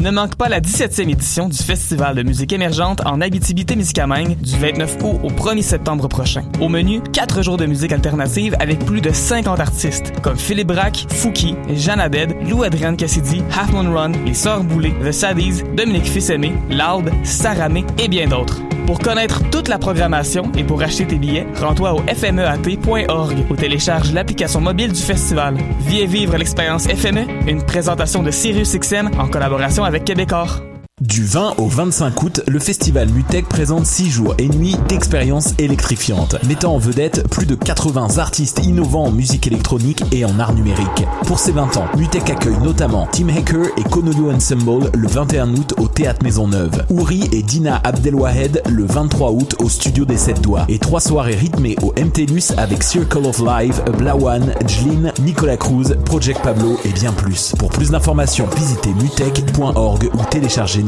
Ne manque pas la 17e édition du Festival de musique émergente en Abitibi-Témiscamingue du 29 août au 1er septembre prochain. Au menu, 4 jours de musique alternative avec plus de 50 artistes comme Philippe Braque, Fouki, Jeanne Abed, Lou Adrienne Cassidy, Half Moon Run, Les Sœurs Boulay, The Saddies, Dominique Fils-Aimé, Loud, Saramé et bien d'autres. Pour connaître toute la programmation et pour acheter tes billets, rends-toi au fmeat.org ou télécharge l'application mobile du festival. Viens vivre l'expérience FME, une présentation de Sirius XM en collaboration avec Québecor. Du 20 au 25 août, le festival Mutech présente 6 jours et nuits d'expériences électrifiantes, mettant en vedette plus de 80 artistes innovants en musique électronique et en art numérique. Pour ses 20 ans, Mutech accueille notamment Tim Hacker et Konolu Ensemble le 21 août au Théâtre Maisonneuve, Ouri et Dina Abdelwahed le 23 août au Studio des 7 Doigts, et trois soirées rythmées au MTLUS avec Circle of Life, Blawan, Jlin, Nicolas Cruz, Project Pablo et bien plus. Pour plus d'informations, visitez mutech.org ou téléchargez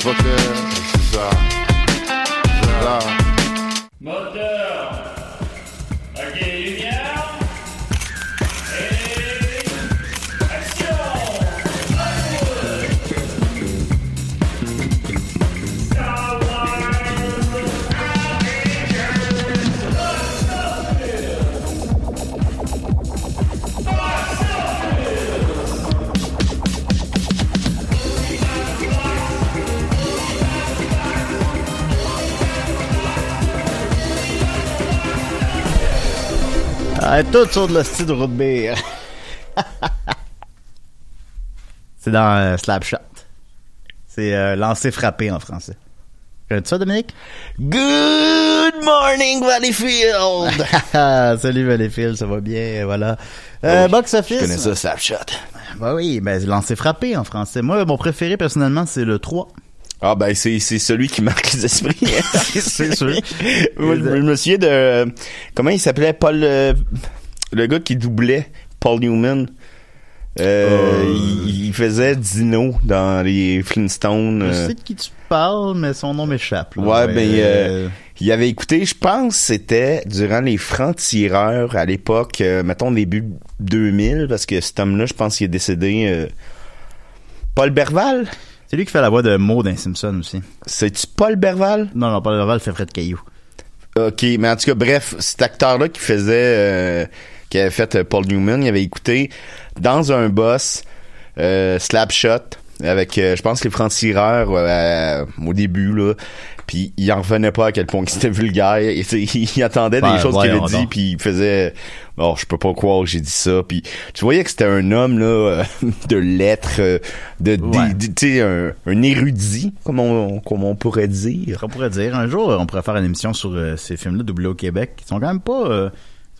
Oh fuck c'est Ah, tout sur de la style de route beer. C'est dans euh, Slapshot. C'est euh, lancer frappé en français. Connais-tu ça, Dominique? Good morning, Valleyfield! Salut, Valleyfield, ça va bien, voilà. Euh, Oui, box office? je connais ça, Slapshot. Bah oui, ben, lancer frappé en français. Moi, mon préféré, personnellement, c'est le 3. Ah ben c'est c'est celui qui marque les esprits. C'est sûr. Moi, je, me- souviens de comment il s'appelait Paul euh, le gars qui doublait Paul Newman. Euh, Euh. Il, il faisait Dino dans les Flintstones. Je euh. sais de qui tu parles, mais son nom m'échappe. Ouais, ben, il avait écouté, je pense, c'était durant les francs-tireurs à l'époque, euh, mettons début 2000, parce que cet homme-là, je pense qu'il est décédé. euh, Paul Berval? C'est lui qui fait la voix de Maud dans Simpson aussi. C'est-tu Paul Berval? Non, non, Paul Berval fait Fred Caillou. Ok, mais en tout cas, bref, cet acteur-là qui faisait, euh, qui avait fait euh, Paul Newman, il avait écouté dans un boss euh, Slapshot avec, euh, je pense, les francs-tireurs euh, au début là. Puis il en revenait pas à quel point que c'était vulgaire. Il, il- attendait Ben, des choses qu'il avait dit, puis il faisait, oh, je peux pas croire que j'ai dit ça. Puis tu voyais que c'était un homme là euh, de lettres, euh, de, Ouais. tu sais, un, un érudit, comme on, comme on pourrait dire. On pourrait dire, un jour, on pourrait faire une émission sur euh, ces films-là doublés au Québec, qui sont quand même pas...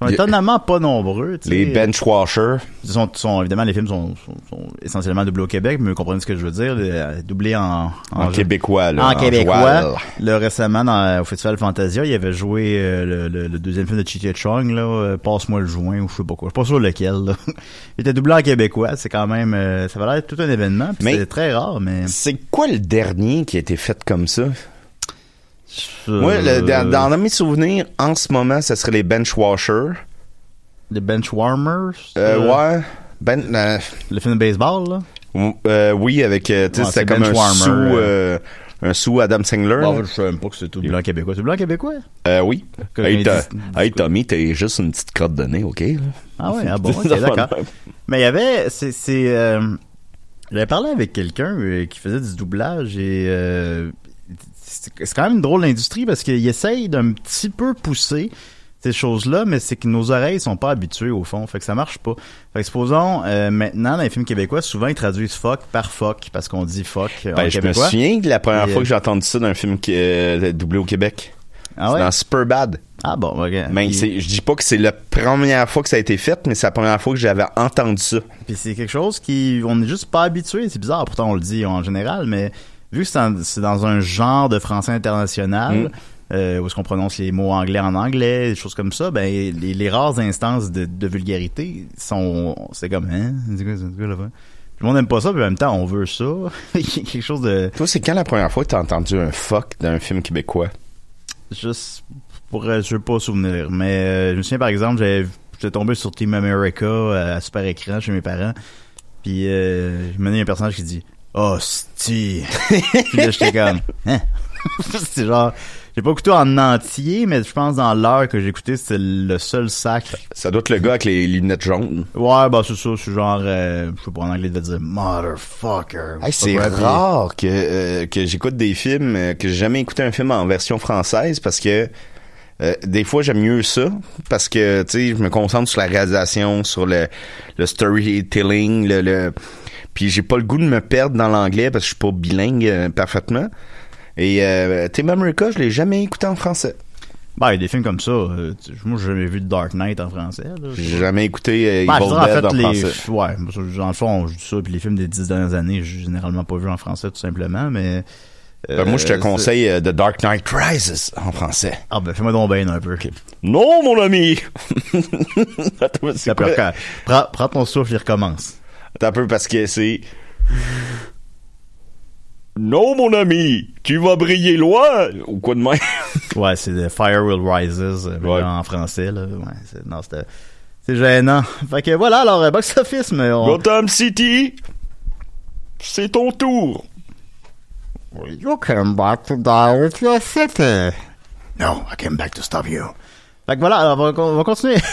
euh, sont étonnamment pas nombreux. Les benchwashers. Ils sont, sont- évidemment, les films sont, sont- sont essentiellement doublés au Québec, mais vous comprenez ce que je veux dire, euh, doublés en... En québécois, là, En, en québécois. joual. Là, récemment, dans, au Festival Fantasia, il avait joué euh, le, le- le deuxième film de Cheech Chong, là, euh, Passe-moi le joint, ou je sais pas quoi. Je suis pas sûr lequel, là. Il était doublé en québécois, c'est quand même... euh, ça va l'air tout un événement, c'est très rare, mais... C'est quoi le dernier qui a été fait comme ça? Euh, Moi, le- dans, dans mes souvenirs, en ce moment, ce serait les benchwashers. Les benchwarmers? Euh, euh, ouais. Ben, euh, Le film de baseball, là? euh, oui, avec, Ouais, c'était comme un sous, euh. un sous Adam Singler. Bon, je sais même pas que c'est tout blanc québécois. C'est blanc québécois? Euh, oui. Hey, Tommy, t'es juste une petite crotte de nez, OK? Ah ouais, ah bon, d'accord. Mais il y avait, c'est, j'avais parlé avec quelqu'un qui faisait du doublage et c'est quand même une drôle d'industrie parce qu'il essaye d'un petit peu pousser ces choses-là, mais c'est que nos oreilles sont pas habituées au fond, fait que ça marche pas. Fait que supposons euh, maintenant dans les films québécois, souvent ils traduisent fuck par fuck parce qu'on dit fuck en Ben, je me souviens de la première Et, fois euh, que j'ai entendu ça dans un film qui euh, doublé au Québec. Ah C'est ouais? dans Superbad. Ah bon, ok. Mais je dis pas que c'est la première fois que ça a été fait, mais c'est la première fois que j'avais entendu ça. Puis c'est quelque chose qui on est juste pas habitué, c'est bizarre pourtant on le dit en général mais vu que c'est dans un genre de français international Mm. euh, où est-ce qu'on prononce les mots anglais en anglais, des choses comme ça, ben les, les rares instances de, de vulgarité sont c'est comme hein, c'est quoi, c'est quoi là Tout le monde aime pas ça, puis en même temps on veut ça. Quelque chose de Toi, c'est quand la première fois que t'as entendu un fuck d'un film québécois? juste pour je veux pas souvenir, mais euh, je me souviens par exemple, j'étais tombé sur Team America euh, à super écran chez mes parents. Puis euh, je me un personnage qui dit "Oh, sti." Puis là j'étais comme hein? c'est genre j'ai pas écouté en entier, mais je pense dans l'heure que j'ai écouté, c'était le seul sac. Ça doit être le gars avec les lunettes jaunes. Ouais, bah c'est ça, c'est genre euh, je sais pas en anglais de dire motherfucker. Hey, c'est rare que, euh, que j'écoute des films, euh, que j'ai jamais écouté un film en version française parce que euh, des fois j'aime mieux ça parce que tu sais je me concentre sur la réalisation, sur le, le storytelling, le, le puis j'ai pas le goût de me perdre dans l'anglais parce que je suis pas bilingue euh, parfaitement. Et euh, Team America, je l'ai jamais écouté en français. Ben, il y a des films comme ça. euh, tu- moi, j'ai jamais vu The Dark Knight en français. là. J'ai jamais écouté euh, Ben, je Evil Dead en les, français. ouais, dans le fond, je dis ça, puis les films des dix dernières années, j'ai généralement pas vu en français, tout simplement, mais... Ben, moi, je te euh, conseille euh, The Dark Knight Rises en français. c'est- Ah, ben, fais-moi donc bien un peu. Non, mon ami! Attends, c'est Après, quoi? quand- prends, prends ton souffle, il recommence. Un peu parce que c'est. Non, mon ami, tu vas briller loin! Ou quoi de même? Ouais, c'est The Fire Will Rises, euh, Ouais. en français, là. Ouais, c'est, non, c'était, c'est gênant. Fait que voilà, alors, euh, Box Office, mais on... Gotham City, c'est ton tour. You came back to die with your city. No, I came back to stop you. Fait que voilà, alors on va, on va continuer.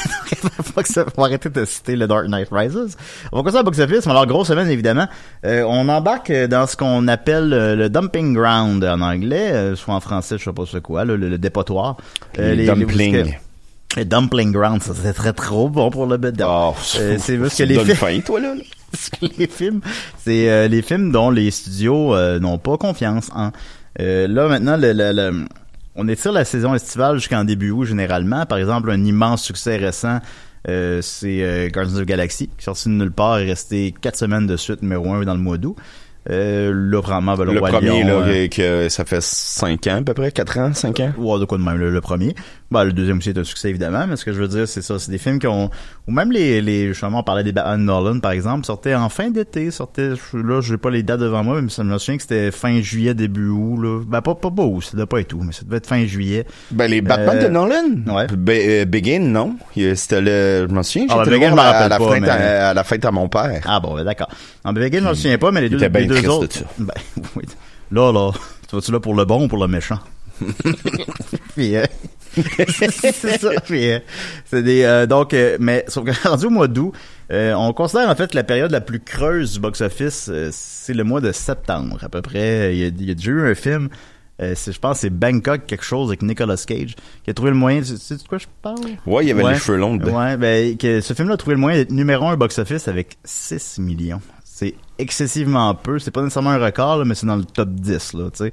On va arrêter de citer le Dark Knight Rises. On va continuer à Box Office, alors grosse semaine évidemment. Euh, on embarque dans ce qu'on appelle euh, le dumping ground en anglais, euh, soit en français, je sais pas c'est quoi, là, le, le dépotoir. Euh, Les dumplings. Les dumpling ground, ça c'est très trop bon pour le bed. Oh, Euh, c'est parce que les films- faim, toi, là. les films, c'est euh, les films dont les studios euh, n'ont pas confiance. Euh, là maintenant, le, le- le- on étire la saison estivale jusqu'en début août généralement. Par exemple, un immense succès récent, euh, c'est euh, Guardians of the Galaxy, qui est sorti de nulle part et resté quatre semaines de suite numéro un dans le mois d'août. Euh, là, probablement, ben, le, Le premier, Lion, là, euh, que ça fait 5 ans à peu près, 4 ans, 5 ans? Ouais, de quoi de même, le, le premier. Ben, le deuxième aussi est un succès, évidemment, mais ce que je veux dire, c'est ça, c'est des films qui ont, ou même les, les, justement, on parlait des Batman Nolan, par exemple, sortaient en fin d'été, sortaient, là, j'ai pas les dates devant moi, mais ça me souviens que c'était fin juillet, début août, là. Ben, pas, pas beau, ça devait pas être tout, mais ça devait être fin juillet. Ben, les Batman Euh, de Nolan? ouais. Be- euh, Begin, non? C'était le, je m'en souviens, Ah, ben, j'étais Begin, je m'en à, la pas, fête, mais- à, à la fête à mon père. Ah bon, ben, d'accord. En Begin, je me souviens pas, mais les deux, les deux de autres. ça. Ben, oui. Là, là, tu vas-tu là pour le bon ou pour le méchant? Puis, euh, c'est ça. Puis, euh, c'est des euh, donc, euh, mais sauf que rendu au mois d'août, euh, on considère en fait que la période la plus creuse du box-office, c'est le mois de septembre à peu près. Il y a, il y a déjà eu un film. euh, je pense que c'est Bangkok quelque chose avec Nicolas Cage qui a trouvé le moyen. Tu sais de quoi je parle? Ouais, il y avait Ouais. les cheveux longs dedans. Ouais, ben, que ce film-là a trouvé le moyen d'être numéro un au box-office avec 6 millions. C'est excessivement peu. C'est pas nécessairement un record, là, mais c'est dans le top 10, là, tu sais.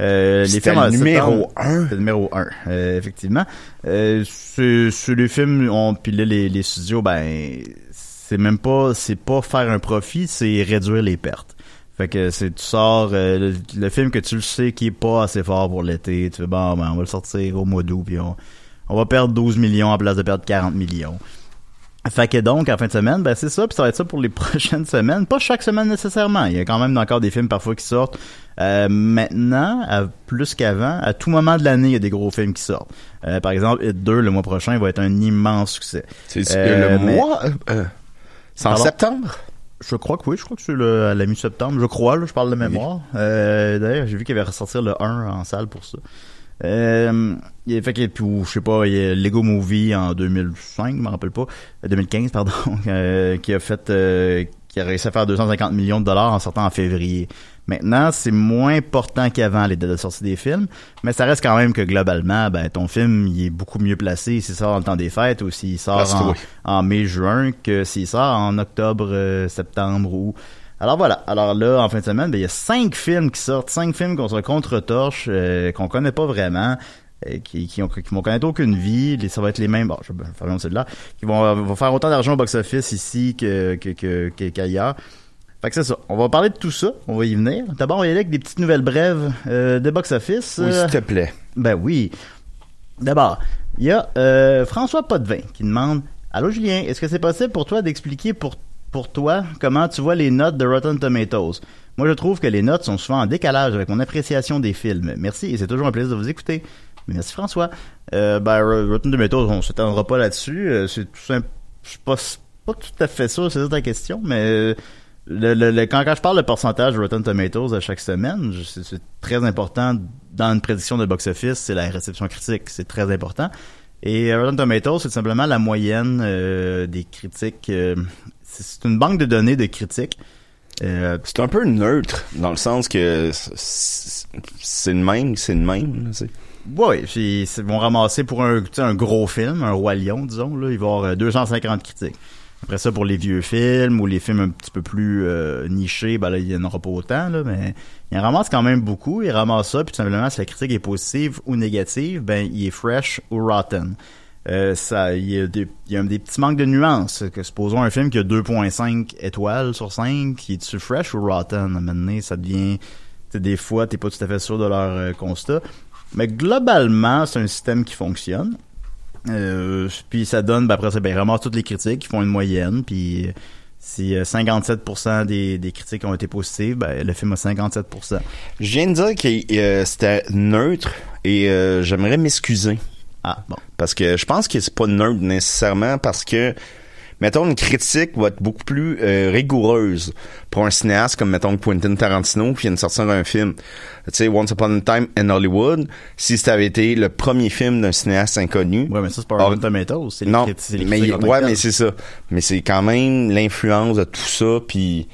Euh, C'était en le numéro septembre- un? C'était le numéro 1, effectivement. Euh, c'est c'est les films, on, puis là, les, les studios, ben, c'est même pas, c'est pas faire un profit, c'est réduire les pertes. Fait que c'est tu sors euh, le, le film que tu le sais qui est pas assez fort pour l'été, tu fais bon ben on va le sortir au mois d'août puis on, on va perdre 12 millions à place de perdre 40 millions. Fait que donc, en fin de semaine, ben c'est ça, puis ça va être ça pour les prochaines semaines. Pas chaque semaine nécessairement. Il y a quand même encore des films parfois qui sortent. Euh, maintenant, à- plus qu'avant, à tout moment de l'année, il y a des gros films qui sortent. Euh, par exemple, Hit 2, le mois prochain, va être un immense succès. C'est Euh, le mais- mois? euh, euh, c'est en Pardon? septembre? Je crois que oui, je crois que c'est à la mi-septembre. Je crois, là, je parle de mémoire. Euh, D'ailleurs, j'ai vu qu'il va ressortir le 1 en salle pour ça. Euh, il a fait qu'il puis, je sais pas, il y a Lego Movie en 2005, je me rappelle pas, euh, 2015 pardon, euh, qui a fait, euh, qui a réussi à faire 250 millions de dollars en sortant en février. Maintenant, c'est moins important qu'avant les dates de sortie des films, mais ça reste quand même que globalement, ben ton film il est beaucoup mieux placé. S'il sort dans le temps des fêtes ou s'il sort que en, en mai-juin que s'il sort en octobre, euh, septembre ou alors voilà. Alors là, en fin de semaine, ben, il y a cinq films qui sortent, cinq films qu'on se contre-torche, euh, qu'on connaît pas vraiment, euh, qui, qui, ont, qui vont connaître aucune vie. Les, ça va être les mêmes. Bon, je vais faire de là qui vont, euh, vont faire autant d'argent au box-office ici que que- que- que- qu'ailleurs. Fait que c'est ça. On va parler de tout ça. On va y venir. D'abord, on va y aller avec des petites nouvelles brèves euh, de box-office. Oui, s'il te plaît. ben oui. D'abord, il y a euh, François Potvin qui demande Allô Julien, est-ce que c'est possible pour toi d'expliquer pour, pour toi comment tu vois les notes de Rotten Tomatoes? Moi, je trouve que les notes sont souvent en décalage avec mon appréciation des films. Merci et c'est toujours un plaisir de vous écouter. Merci François. Euh, ben, Ro- Rotten Tomatoes, on s'étendra pas là-dessus. Euh, c'est tout simple. Je suis pas, pas tout à fait sûr, c'est ta question, mais euh, quand, je parle de pourcentage de Rotten Tomatoes à chaque semaine, c'est très important dans une prédiction de box-office, c'est la réception critique, c'est très important. Et Rotten Tomatoes, c'est simplement la moyenne des critiques. C'est une banque de données de critiques. Euh, C'est un peu neutre, dans le sens que c'est le même, c'est le même. ouais, puis ils vont ramasser pour un, gros film, un roi lion, disons, là, il va y avoir euh, 250 critiques. Après ça, pour les vieux films ou les films un petit peu plus euh, nichés, ben là, il n'y en aura pas autant, là, mais il en ramasse quand même beaucoup. Il ramasse ça, puis tout simplement, si la critique est positive ou négative, ben, il est fresh ou rotten. Euh, ça, il y, a des, des petits manques de nuances. Que supposons un film qui a 2.5 étoiles sur 5, qui est-tu fresh ou rotten? À un moment donné, ça devient... Des fois, t'es pas tout à fait sûr de leur euh, constat. Mais globalement, c'est un système qui fonctionne. Euh, puis ça donne, ben après ça, ben, ils ramassent toutes les critiques, ils font une moyenne, puis si euh, 57% des, des critiques ont été positives, ben, le film a 57%. Je viens de dire que c'était neutre et j'aimerais m'excuser. Ah, bon. Parce que je pense que c'est pas neutre nécessairement parce que mettons une critique va être beaucoup plus euh, rigoureuse pour un cinéaste comme mettons Quentin Tarantino qui vient de sortir un film. Tu sais Once Upon a Time in Hollywood, si ça avait été le premier film d'un cinéaste inconnu. Ouais, mais ça, c'est pas Rotten Tomatoes, c'est non, les mais ouais, mais c'est ça. Mais c'est quand même l'influence de tout ça puis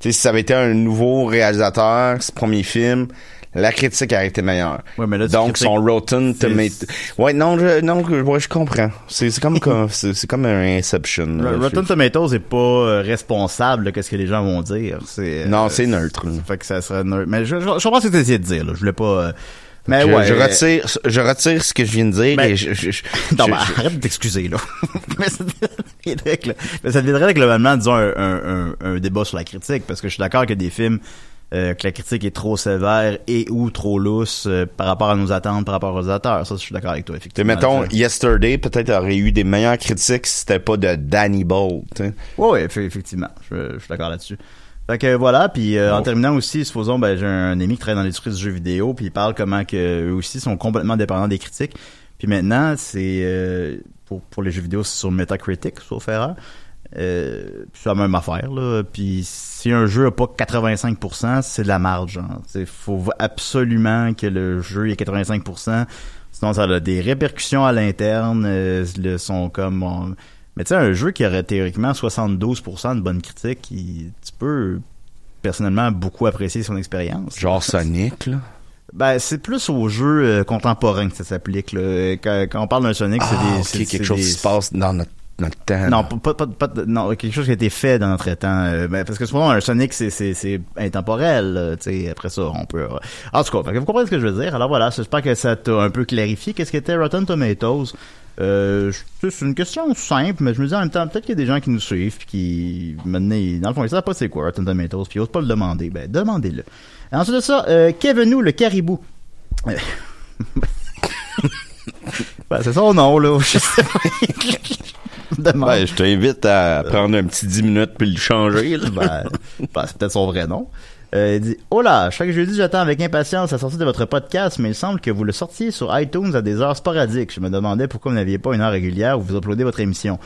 tu sais si ça avait été un nouveau réalisateur, ce premier film, la critique aurait été meilleure. Ouais, mais là, Donc son Rotten Tomatoes. Ouais, non, je, non, je, ouais, je comprends. C'est, c'est comme, comme c'est, c'est comme un Inception. là. Rotten Tomatoes est pas euh, responsable de qu'est-ce que les gens vont dire. C'est, Non, euh, c'est neutre. Fait que ça serait neutre. Mais je, je, je comprends ce que tu essayé de dire, là. Je voulais pas, euh, mais je, ouais. je euh, retire, je retire ce que je viens de dire Ben, et je, je, Non, mais arrête de t'excuser, là. mais, ça deviendrait que- mais ça deviendrait globalement, disons, un, un, un, un débat sur la critique, parce que je suis d'accord que des films, euh, que la critique est trop sévère et ou trop lousse euh, par rapport à nos attentes, par rapport aux auteurs. Ça, je suis d'accord avec toi, effectivement. mettons. Yesterday, peut-être aurait eu des meilleures critiques si c'était pas de Danny Bolt. sais. Ouais, ouais, effe- effectivement. Je, je suis d'accord là-dessus. Fait que voilà, puis euh, en terminant aussi, supposons, ben, j'ai un ami qui travaille dans l'industrie du jeu vidéo, puis il parle comment que eux aussi sont complètement dépendants des critiques. Puis maintenant, c'est pour, pour les jeux vidéo, c'est sur Metacritic, sauf erreur. Euh, puis c'est la même affaire, là. Puis si un jeu a pas 85%, c'est de la marge. Il faut absolument que le jeu ait 85%. Sinon, ça a des répercussions à l'interne. Euh, le sont comme... on- mais tu sais, un jeu qui aurait théoriquement 72% de bonnes critiques, il- tu peux personnellement beaucoup apprécier son expérience. Genre Sonic, là. Ben, c'est plus aux jeux euh, contemporains que ça s'applique. là. Quand, quand on parle d'un Sonic, c'est Ah, des... ok, c'est- quelque chose qui se passe dans notre, notre temps. non, pas, pas, non, quelque chose qui a été fait dans notre temps. euh, ben, parce que souvent, un Sonic, c'est, c'est, c'est intemporel. sais, après ça, on peut... euh, En tout cas, vous comprenez ce que je veux dire. Alors voilà, j'espère que ça t'a un peu clarifié. Qu'est-ce qu'était Rotten Tomatoes? Euh, c'est une question simple, mais je me dis en même temps, peut-être qu'il y a des gens qui nous suivent puis qui, maintenant, dans le fond, ils savent pas c'est quoi Rotten Tomatoes, puis ils osent pas le demander. Ben, demandez-le. Ensuite de ça, euh, Kevenou, le caribou. Ben, c'est son nom, là. Je sais pas. Demande. Ben, je t'invite à prendre un petit 10 minutes puis le changer, là. Ben, ben, c'est peut-être son vrai nom. Euh, il dit Oh là, chaque jeudi, j'attends avec impatience la sortie de votre podcast, mais il semble que vous le sortiez sur iTunes à des heures sporadiques. Je me demandais pourquoi vous n'aviez pas une heure régulière où vous uploadez votre émission.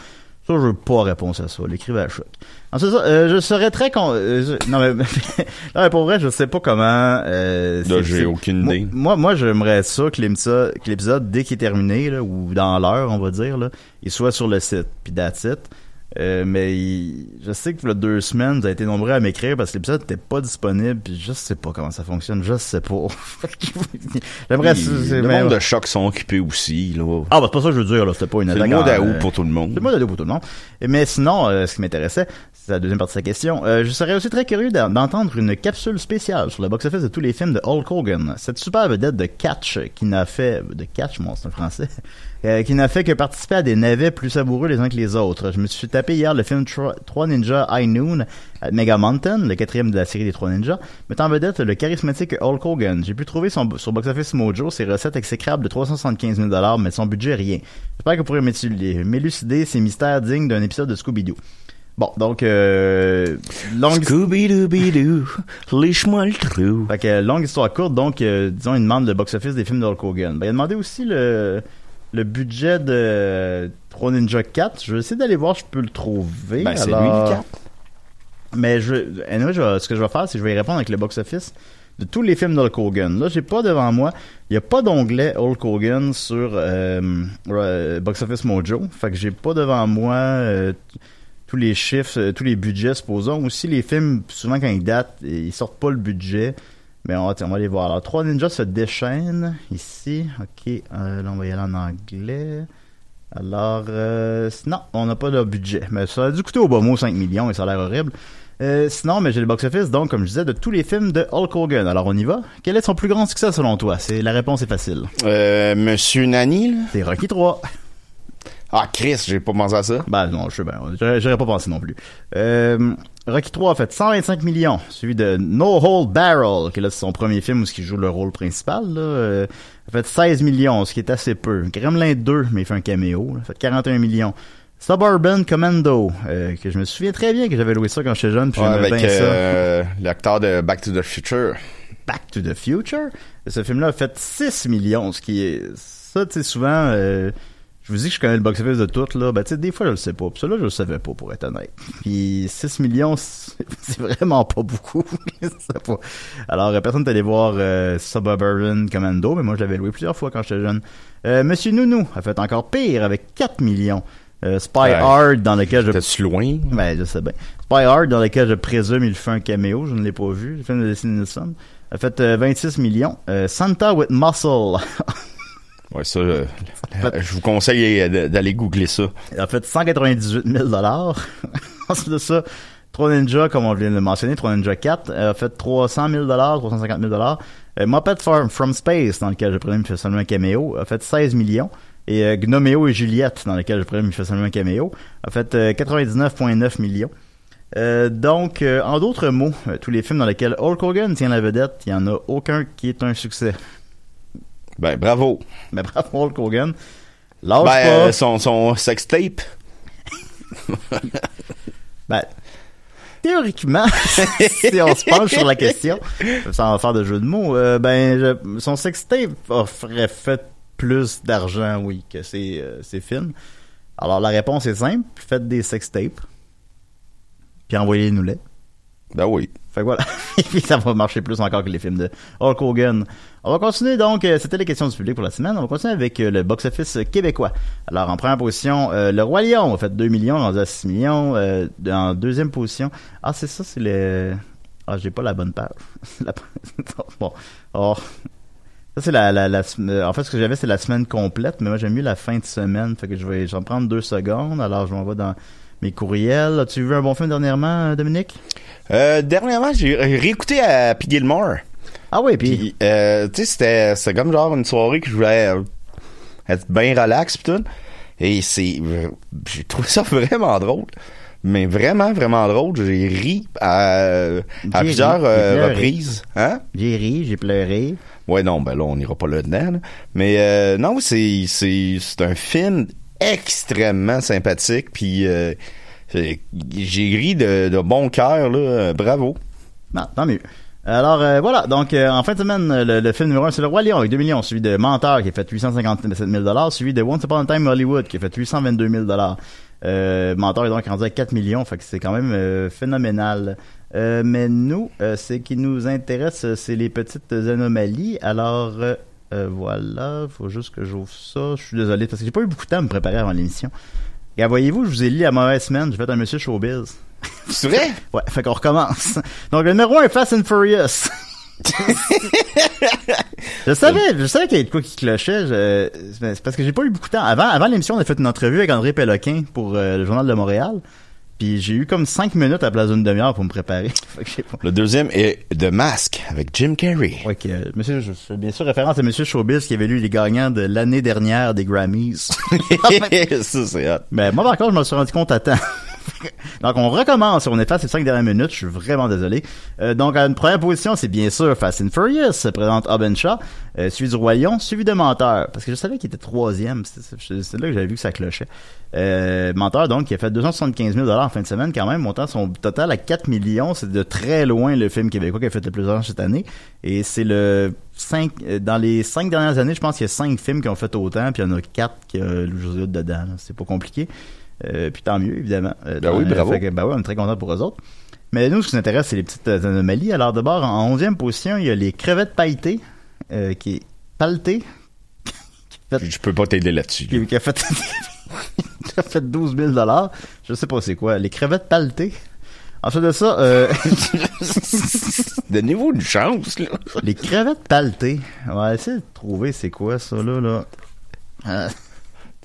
Ça, je veux pas réponse à ça. L'écrivez à choc. Ensuite, ça, euh, je serais très con. euh, je- Non, mais, non, mais pour vrai, je sais pas comment. Euh, Là, j'ai aucune idée. Moi, moi, j'aimerais ça que l'épisode, que l'épisode, dès qu'il est terminé, là, ou dans l'heure, on va dire, là, il soit sur le site. Puis that's it. Euh, mais il- je sais que pour deux semaines, vous avez été nombreux à m'écrire parce que l'épisode n'était pas disponible. Puis je sais pas comment ça fonctionne. Je sais pas. J'aimerais. Le mais- monde de choc sont occupés aussi, là. Ah, bah, c'est pas ça que je veux dire, là. C'était pas une C'est le attaque mot d'août euh, pour tout le monde. c'est le mot d'août pour tout le monde. Mais sinon, euh, ce qui m'intéressait, c'est la deuxième partie de sa question. Euh, je serais aussi très curieux d'en- d'entendre une capsule spéciale sur le box-office de tous les films de Hulk Hogan. Cette super vedette de catch qui n'a fait, de catch, mon c'est un français, euh, qui n'a fait que participer à des navets plus savoureux les uns que les autres. Je me suis tapé hier le film 3 Ninja High Noon à Mega Mountain, le quatrième de la série des Trois Ninjas, mettant en vedette le charismatique Hulk Hogan. J'ai pu trouver son, sur Box Office Mojo ses recettes exécrables de 375 000 mais son budget rien. J'espère que vous pourrez m'élu- m'élucider ces mystères dignes d'un épisode de Scooby-Doo. Bon, donc, euh, longue, Scooby-Dooby-Doo, lèche-moi le trou. fait que, longue histoire courte, donc, euh, disons, il demande le box-office des films de Hulk Hogan. Ben, il a demandé aussi le, le budget de 3 Ninja 4. Je vais essayer d'aller voir si je peux le trouver. Ben, c'est lui, le 4. Mais je, anyway, je vais- ce que je vais faire, c'est que je vais y répondre avec le box-office de tous les films d'Hulk Hogan. Là, j'ai pas devant moi, il y a pas d'onglet Hulk Hogan sur euh, euh, Box Office Mojo. Fait que j'ai pas devant moi euh, tous les chiffres, tous les budgets, supposons. Aussi, les films, souvent quand ils datent, ils sortent pas le budget. Mais on va, on va aller voir. Alors, Trois Ninjas se déchaînent ici. OK, euh, là, on va y aller en anglais. Alors, euh, non, on n'a pas de budget. Mais ça a dû coûter au bas mot 5 millions et ça a l'air horrible. Euh, sinon, mais j'ai le box-office, donc, comme je disais, de tous les films de Hulk Hogan. Alors, on y va. Quel est son plus grand succès selon toi? C'est, la réponse est facile. Euh, Monsieur Nani, là? C'est Rocky 3. Ah, Chris, j'ai pas pensé à ça. Ben non, je sais bien. J'aurais pas pensé non plus. Euh, Rocky 3 a fait 125 millions, suivi de No Hold Barrel, qui là c'est son premier film où il joue le rôle principal. Là, euh, a fait 16 millions, ce qui est assez peu. Gremlin 2, mais il fait un caméo. Là, a fait 41 millions. Suburban Commando, euh, que je me souviens très bien que j'avais loué ça quand j'étais jeune, puis Ouais, avec bien ça. euh, l'acteur de Back to the Future. Back to the Future? Ce film-là a fait 6 millions, ce qui est... Ça, tu sais, souvent... euh, je vous dis que je connais le box-office de tout, là. Ben, tu sais, des fois, je le sais pas. Puis ça, là, je le savais pas, pour être honnête. Puis 6 millions, c'est vraiment pas beaucoup. Pas. Alors, euh, personne n'est allé voir euh, Suburban Commando, mais moi, je l'avais loué plusieurs fois quand j'étais jeune. Euh, Monsieur Nounou a fait encore pire, avec 4 millions. Euh, Spy Ouais. Hard, dans lequel je... T'es-tu loin? Ben, je sais bien. Spy Hard, dans lequel je présume il fait un caméo, je ne l'ai pas vu, le film de Leslie Nielsen, a fait euh, 26 millions. Euh, Santa with Muscle Ouais, ça, euh, je vous conseille euh, d'aller googler ça. a fait 198 000 Ensuite de ça, 3 Ninja, comme on vient de le mentionner, 3 Ninja 4, a fait 300 000 350 000 euh, Muppet from, from Space, dans lequel je présume fait seulement un caméo, a fait 16 millions. Et euh, Gnoméo et Juliette, dans lequel je présume fait seulement un caméo, a fait euh, 99,9 millions. Euh, donc, euh, en d'autres mots, euh, tous les films dans lesquels Hulk Hogan tient la vedette, il n'y en a aucun qui est un succès. Ben, bravo. Mais bravo Hulk Hogan. Lâche Ben, pas. euh, son, son sextape. Ben, théoriquement, si on se penche sur la question, sans faire de jeu de mots, euh, ben, je- son sextape aurait fait plus d'argent, oui, que ses, euh, ses films. Alors, la réponse est simple. Faites des sextapes. Puis envoyez-nous-les. Ben oui. Fait que voilà. Ça va marcher plus encore que les films de Hulk Hogan. On va continuer donc, euh, c'était les questions du public pour la semaine. On va continuer avec euh, le box-office québécois. Alors en première position, euh, Le Roi Lion a fait 2 millions, rendu à 6 millions. Euh, en deuxième position, ah c'est ça, c'est le... Ah j'ai pas la bonne page. Bon, oh. Ça c'est la, la, En fait ce que j'avais c'est la semaine complète, mais moi j'aime mieux la fin de semaine. Fait que je vais, je vais en prendre deux secondes. Alors je m'en vais dans mes courriels. As-tu vu un bon film dernièrement, euh, Dominique? Euh, dernièrement, j'ai réécouté à P. Gilmore. Ah oui, puis euh, tu sais, c'était, comme genre une soirée que je voulais euh, être bien relax pis tout. Et c'est, j'ai trouvé ça vraiment drôle. Mais vraiment, vraiment drôle. J'ai ri à, plusieurs ri, euh, reprises. Hein? j'ai ri, j'ai pleuré. Ouais, non, ben là, on n'ira pas là-dedans. là. Mais euh, non, c'est, c'est, c'est un film extrêmement sympathique. Puis euh, j'ai ri de, bon cœur. là. Bravo. Non, tant mieux. Alors euh, voilà, donc euh, en fin de semaine, le, film numéro 1 c'est Le Roi Lion avec 2 millions, suivi de Menteur qui a fait 857 000 suivi de Once Upon a Time Hollywood qui a fait 822 000 euh, Menteur est donc rendu à 4 millions, fait que c'est quand même phénoménal. Mais nous, ce qui nous intéresse, c'est les petites anomalies. Alors euh, voilà, faut juste que j'ouvre ça. Je suis désolé parce que j'ai pas eu beaucoup de temps à me préparer avant l'émission. Et voyez-vous, je vous ai lu la mauvaise semaine, j'ai fait un monsieur showbiz. C'est vrai? Ouais, fait qu'on recommence. Donc, le numéro 1 est Fast and Furious. je savais, je savais qu'il y avait de quoi qui clochait. je- C'est parce que j'ai pas eu beaucoup de temps. Avant, avant l'émission, on a fait une entrevue avec André Péloquin pour euh, le Journal de Montréal. Puis j'ai eu comme cinq minutes à la place d'une demi-heure pour me préparer. Fait que j'ai pas- Le deuxième est The Mask avec Jim Carrey. Ouais, que, euh, monsieur, je fais bien sûr référence à Monsieur Showbiz qui avait lu les gagnants de l'année dernière des Grammys. ça, c'est hot. Mais moi, par contre, je me suis rendu compte à temps. donc, on recommence. On efface les cinq dernières minutes. Je suis vraiment désolé. Euh, donc, à une première position, c'est bien sûr Fast and Furious. Se présente Hobbs Shaw, euh, suivi du Lion, suivi de Menteur. Parce que je savais qu'il était troisième. C'est là que j'avais vu que ça clochait. Euh, Menteur, donc, qui a fait 275 000 en fin de semaine, quand même, montant son total à 4 millions. C'est de très loin le film québécois qui a fait le plus d'argent cette année. Et c'est le 5, euh, dans les cinq dernières années, je pense qu'il y a cinq films qui ont fait autant, puis il y en a quatre qui a Louis dedans. C'est pas compliqué. Euh, puis tant mieux, évidemment. Euh, Ben oui, bravo. que, ben oui, on est très content pour eux autres. Mais nous, ce qui nous intéresse, c'est les petites euh, anomalies. Alors d'abord, en 11e position, il y a les crevettes pailletées, euh, qui est paletées, Je peux pas t'aider là-dessus. qui, qui a fait qui a fait 12 000 Je sais pas c'est quoi. Les crevettes paletées. Ensuite de ça, euh, Donnez-vous une chance, là. les crevettes paletées. On va essayer de trouver c'est quoi ça là. là. Euh,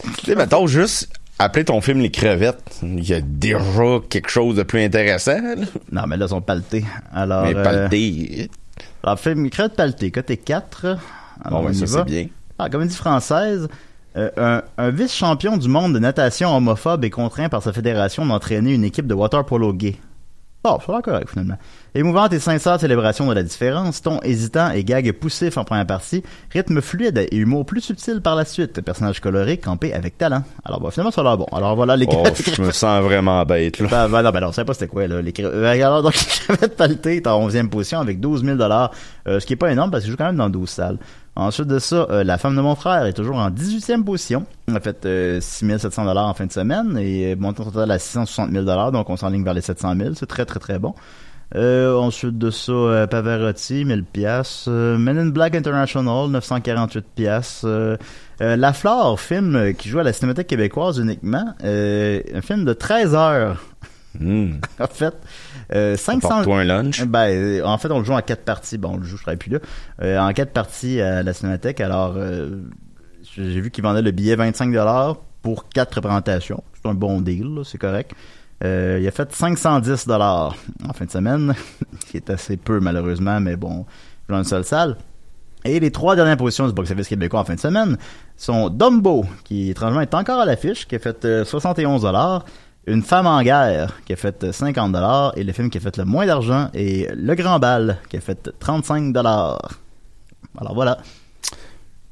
Tu sais, mettons juste appeler ton film Les Crevettes. Il y a déjà quelque chose de plus intéressant, là. non, mais là, ils sont paletées. Alors, Mais euh, palté. alors film crevettes paletées, côté 4. Alors, Bon, on ben, ça, c'est bien. Ah, comédie française. Euh, un, un vice-champion du monde de natation homophobe est contraint par sa fédération d'entraîner une équipe de water polo gay. Oh, ça a l'air correct, finalement. Émouvante et sincère célébration de la différence, ton hésitant et gag poussif en première partie, rythme fluide et humour plus subtil par la suite, personnage coloré, campé avec talent. Alors, bon, finalement, ça a l'air bon. Alors, voilà les Oh, je me sens vraiment bête, là. ben, ben, non, ben non, on savait pas c'était quoi, là. Les, euh, alors, donc, les crevettes paletées est en 11e position avec 12 000 euh, ce qui est pas énorme parce qu'il joue quand même dans 12 salles. Ensuite de ça, euh, La femme de mon frère est toujours en 18e position. On a fait euh, 6 700 en fin de semaine et euh, montant total à 660 000 donc on s'enligne vers les 700 000. C'est très, très, très bon. Euh, ensuite de ça, euh, Pavarotti, 1000 pièces. Men in Black International, 948 pièces. Euh, euh, La Flore, film euh, qui joue à la Cinémathèque québécoise uniquement. Euh, un film de 13 heures. Hmm. en fait, euh, 500... Apporte-toi un lunch. Ben, euh, en fait, on le joue en quatre parties. Bon, on le joue, je serai plus là. Euh, en quatre parties à la Cinémathèque. Alors, euh, j'ai vu qu'ils vendaient le billet 25$ pour quatre représentations. C'est un bon deal, c'est correct. Euh, il a fait 510$ en fin de semaine, qui est assez peu malheureusement, mais bon, dans une seule salle. Et les trois dernières positions du box-office québécois en fin de semaine sont Dumbo, qui étrangement est encore à l'affiche, qui a fait euh, 71$, Une femme en guerre, qui a fait euh, 50$, et le film qui a fait le moins d'argent est Le Grand Bal, qui a fait 35$. Alors voilà.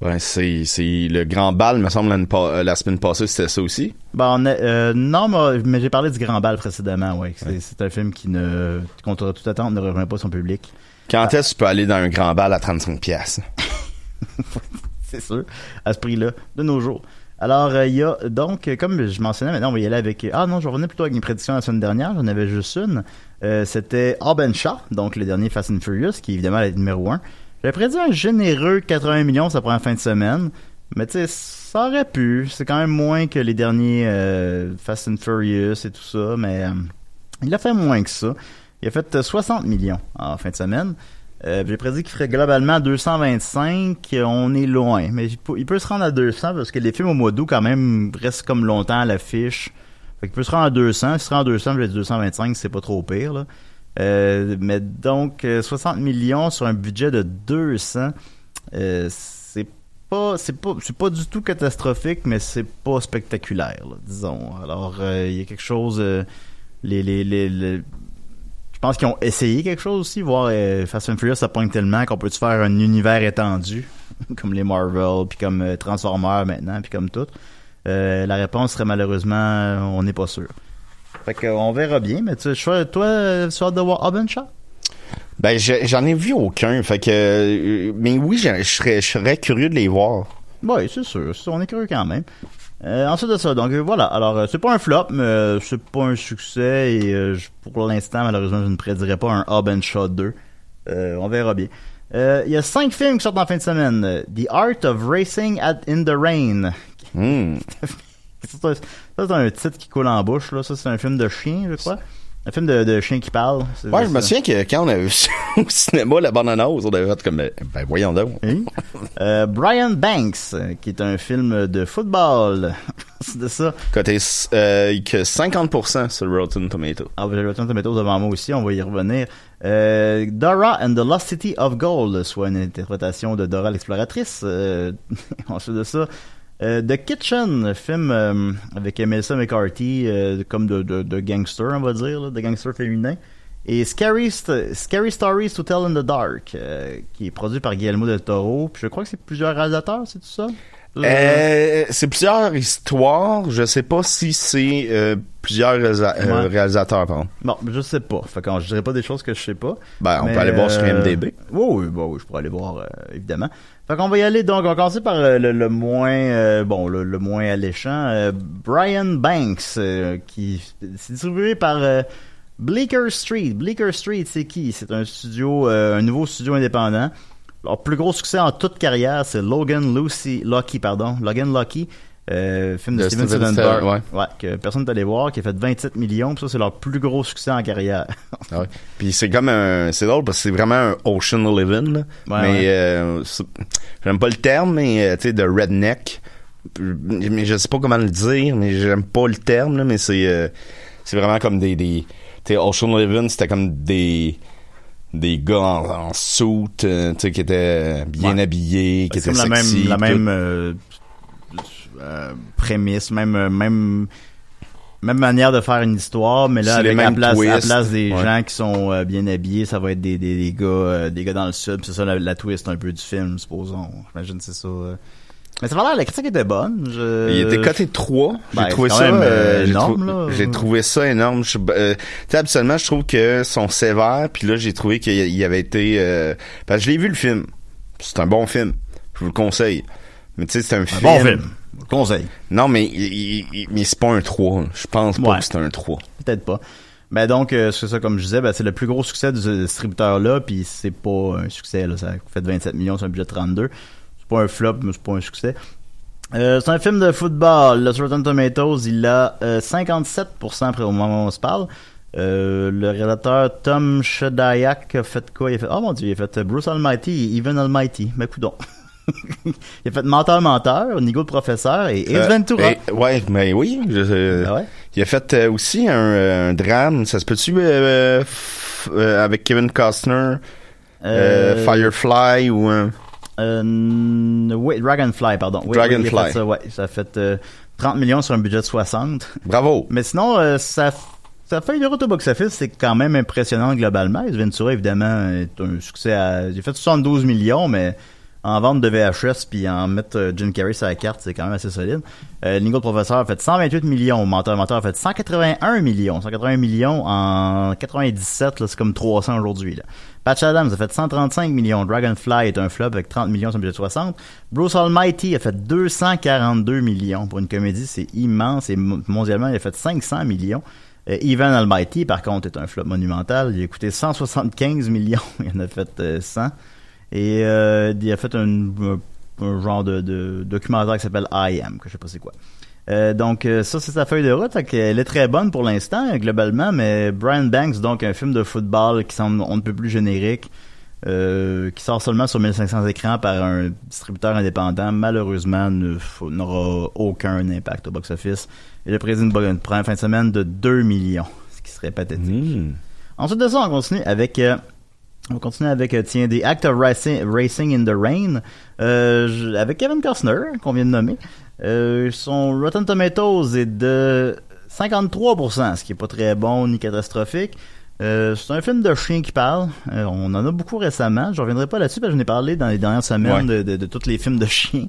Ouais, c'est, le grand bal, me semble, euh, la semaine passée, c'était ça aussi. Ben, on a- euh, non, mais, mais j'ai parlé du Grand Bal précédemment, ouais. C'est, un film qui ne, contre toute attente, ne revient pas son public. Quand est-ce que tu peux aller dans un grand bal à 35 pièces c'est sûr, à ce prix-là, de nos jours. Alors, euh, il y a donc, euh, comme je mentionnais, maintenant, on va y aller avec... Ah non, je revenais plutôt avec mes prédictions la semaine dernière, j'en avais juste une. Euh, c'était Alban Shaw, donc le dernier Fast and Furious, qui évidemment est numéro 1. J'avais prédit un généreux 80 millions sa première fin de semaine, mais tu sais, ça aurait pu. C'est quand même moins que les derniers euh, Fast and Furious et tout ça, mais euh, il a fait moins que ça. Il a fait euh, 60 millions en fin de semaine. Euh, J'ai prédit qu'il ferait globalement 225. On est loin, mais il peut, se rendre à 200 parce que les films au mois d'août quand même restent comme longtemps à l'affiche. Fait qu'il peut se rendre à 200. S'il se rend à 200, je vais dire 225, c'est pas trop pire. Là. Euh, mais donc euh, 60 millions sur un budget de 200, euh, c'est pas c'est pas c'est pas du tout catastrophique, mais c'est pas spectaculaire, disons. Alors euh, il y a quelque chose. euh, les, les, les, pense qu'ils ont essayé quelque chose aussi, voir euh, Fast and Furious ça pointe tellement qu'on peut-tu faire un univers étendu, comme les Marvel, puis comme euh, Transformers maintenant, puis comme tout. Euh, la réponse serait malheureusement, on n'est pas sûr. Fait qu'on verra bien, mais tu sais, toi, tu as hâte de voir Shaw? Ben, je- j'en ai vu aucun, fait que... Mais oui, je je serais, je curieux de les voir. Oui, c'est sûr. On est curieux quand même. Euh, ensuite de ça, donc euh, voilà. Alors, euh, c'est pas un flop, mais euh, c'est pas un succès. Et euh, je- pour l'instant, malheureusement, je ne prédirais pas un Hob and Shot 2. Euh, on verra bien. Euh, Il y a cinq films qui sortent en fin de semaine. The Art of Racing at in the Rain. Hmm. Ça, c'est un titre qui coule en bouche, là. Ça, c'est un film de chien, je crois. Un film de, de chien qui parle. Ouais, je me c'est- souvien que quand on a vu au cinéma, la bande-annonce, on avait fait comme, ben voyons donc. Oui. Euh, Brian Banks, euh, qui est un film de football. c'est de ça. Côté, euh, que 50% sur Rotten Tomato. Ah, j'ai Rotten Tomatoes devant moi aussi, on va y revenir. Euh, Dora and the Lost City of Gold, soit une interprétation de Dora l'exploratrice. Euh, ensuite de ça, euh, The Kitchen, film euh, avec Melissa McCarthy, euh, comme de, de, de gangster, on va dire, de gangster féminin. Et Scary, St- Scary Stories to Tell in the Dark, qui est produit par Guillermo del Toro. Puis je crois que c'est plusieurs réalisateurs, c'est tout ça? Euh, c'est plusieurs histoires. Je sais pas si c'est euh, plusieurs réalisa- euh, Ouais. réalisateurs, pardon. Bon, je sais pas. Fait que je dirais pas des choses que je sais pas. Ben, on peut aller voir sur IMDb. Oui, oui, bah oui, je pourrais aller voir, évidemment. Fait qu'on va y aller, donc, on va commencer par le, le moins, bon, le, le moins alléchant, Brian Banks, qui c'est distribué par Bleecker Street. Bleecker Street, c'est qui? C'est un studio, euh, un nouveau studio indépendant. Leur plus gros succès en toute carrière, c'est Logan Lucy, Lucky, pardon, Logan Lucky, euh, film de, De Steven Soderbergh, Spielberg, ouais, que personne n'est allé voir, qui a fait 27 millions, puis ça c'est leur plus gros succès en carrière. Ah ouais. Puis c'est comme un, c'est drôle parce que c'est vraiment un ocean living, là. Ouais, mais ouais. euh, j'aime pas le terme, mais euh, tu sais de redneck. Mais je sais pas comment le dire, mais j'aime pas le terme, là, mais c'est, euh, c'est vraiment comme des, des, tu sais, ocean living, c'était comme des des gars en, en suit, euh, tu sais, qui étaient bien Ouais. habillés, qui étaient comme la même, la même euh, euh, prémisse, même, euh, même, même manière de faire une histoire, mais là, avec à la place, à des Ouais. gens qui sont euh, bien habillés, ça va être des, des, des gars, des gars dans le sud. C'est ça la, la twist un peu du film, supposons. J'imagine que c'est ça. Euh. Mais ça va la critique était bonne. Je... Il était coté 3. J'ai Ben, trouvé ça euh, euh, j'ai trou- trouvé ça énorme. Je- euh, tu sais, absolument, je trouve que sont sévères. Puis là, j'ai trouvé qu'il il avait été. Euh, parce que je l'ai vu le film. C'est un bon film. Je vous le conseille. Mais tu sais, c'est un, film. bon film. Conseil. Non, mais il- il- mais c'est pas un 3. Je pense pas Ouais. que c'est un 3. Peut-être pas. Ben donc, euh, c'est ça, comme je disais, ben, c'est le plus gros succès de ce distributeur-là, puis c'est pas un succès, là, ça a fait 27 millions sur un budget de 32. Pas un flop, mais c'est pas un succès. Euh, c'est un film de football. Le Rotten Tomatoes, il a euh, 57% après au moment où on se parle. Euh, le réalisateur Tom Shadyac a fait quoi? Il a fait, oh mon dieu, il a fait euh, Bruce Almighty et Even Almighty. Ben, coudon. il a fait Menteur Menteur, Nigo le professeur et Ace Euh, Ventura. et- ouais, mais oui. je- euh, Ah ouais? Il a fait euh, aussi un, un drame. Ça se peut-tu euh, euh, avec Kevin Costner? Euh, Euh, Firefly ou un... Euh, oui, Dragonfly, pardon. Oui, Dragonfly. oui, fait ça, ouais. Ça a fait euh, 30 millions sur un budget de 60. Bravo. Mais sinon, euh, sa, sa feuille de route au box-office, c'est quand même impressionnant globalement. Ventura, évidemment, est un succès à... Il a fait 72 millions, mais en vente de VHS puis en mettre euh, Jim Carrey sur la carte, c'est quand même assez solide. Euh, professeur a fait 128 millions. Menteur Menteur a fait 181 millions. 181 millions en 97, là, c'est comme 300 aujourd'hui. là. Patch Adams a fait 135 millions. Dragonfly est un flop avec 30 millions sur budget de 60. Bruce Almighty a fait 242 millions. Pour une comédie, c'est immense. Et mo- mondialement, il a fait 500 millions. Euh, Almighty, par contre, est un flop monumental. Il a coûté 175 millions. Il en a fait euh, 100. Et euh, il a fait un, un- un genre de, de documentaire qui s'appelle I Am, que je sais pas c'est quoi. Euh, donc euh, ça c'est sa feuille de route, fait qu'elle est très bonne pour l'instant globalement, mais Brian Banks donc un film de football qui semble on ne peut plus générique, euh, qui sort seulement sur 1500 écrans par un distributeur indépendant, malheureusement n'aura aucun impact au box-office. Prévu une, bo- une première fin de semaine de 2 millions, ce qui serait pathétique. Hmm. Ensuite de ça, on continue avec euh, on va continuer avec, euh, tiens, des Act of Racing, Racing in the Rain, euh, avec Kevin Costner, qu'on vient de nommer. Euh, son Rotten Tomatoes est de 53%, ce qui est pas très bon ni catastrophique. Euh, c'est un film de chien qui parle. Euh, on en a beaucoup récemment. Je reviendrai pas là-dessus parce que j'en ai parlé dans les dernières semaines de, de, de tous les films de chiens.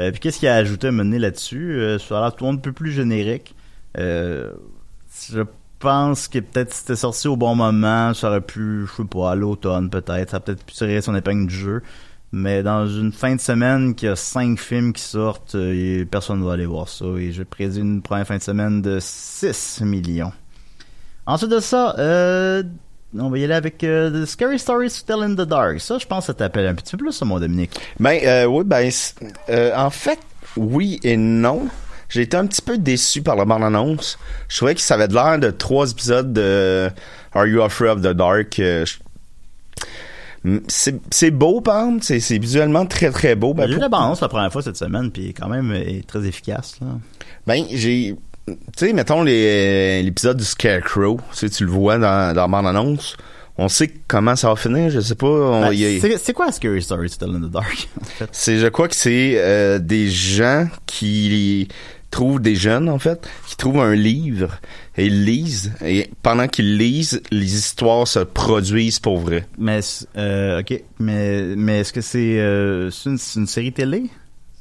Euh, puis qu'est-ce qu'il a ajouté à mener là-dessus? Ça a l'air tout le monde un peu plus générique. Je pense que peut-être si c'était sorti au bon moment, ça aurait pu, je sais pas, à l'automne peut-être, ça a peut-être pu tirer son épingle du jeu. Mais dans une fin de semaine qu'il y a cinq films qui sortent, euh, et personne ne va aller voir ça. Et je prédis une première fin de semaine de 6 millions. Ensuite de ça, euh, on va y aller avec euh, The Scary Stories to Tell in the Dark. Ça, je pense que ça t'appelle un petit peu plus, ça, mon Dominique. Ben, euh, oui, ben, euh, en fait, oui et non. J'ai été un petit peu déçu par la bande-annonce. Je trouvais que ça avait de l'air de trois épisodes de Are You Afraid of the Dark? Euh, c'est beau, par exemple. C'est visuellement très, très beau. Ben, J'ai vu pour- la bande la première fois cette semaine, puis quand même est très efficace. Là. Ben, j'ai. Tu sais, mettons l'épisode du Scarecrow. Tu le vois dans, dans la bande-annonce. On sait comment ça va finir, je sais pas. Ben, C'est quoi Scary Story Still in the Dark? en fait? C'est, je crois que c'est euh, des gens qui trouvent des jeunes en fait, qui trouvent un livre et ils lisent et pendant qu'ils lisent, les histoires se produisent pour vrai. Mais, euh, ok, mais, mais est-ce que c'est euh, c'est une, c'est une série télé?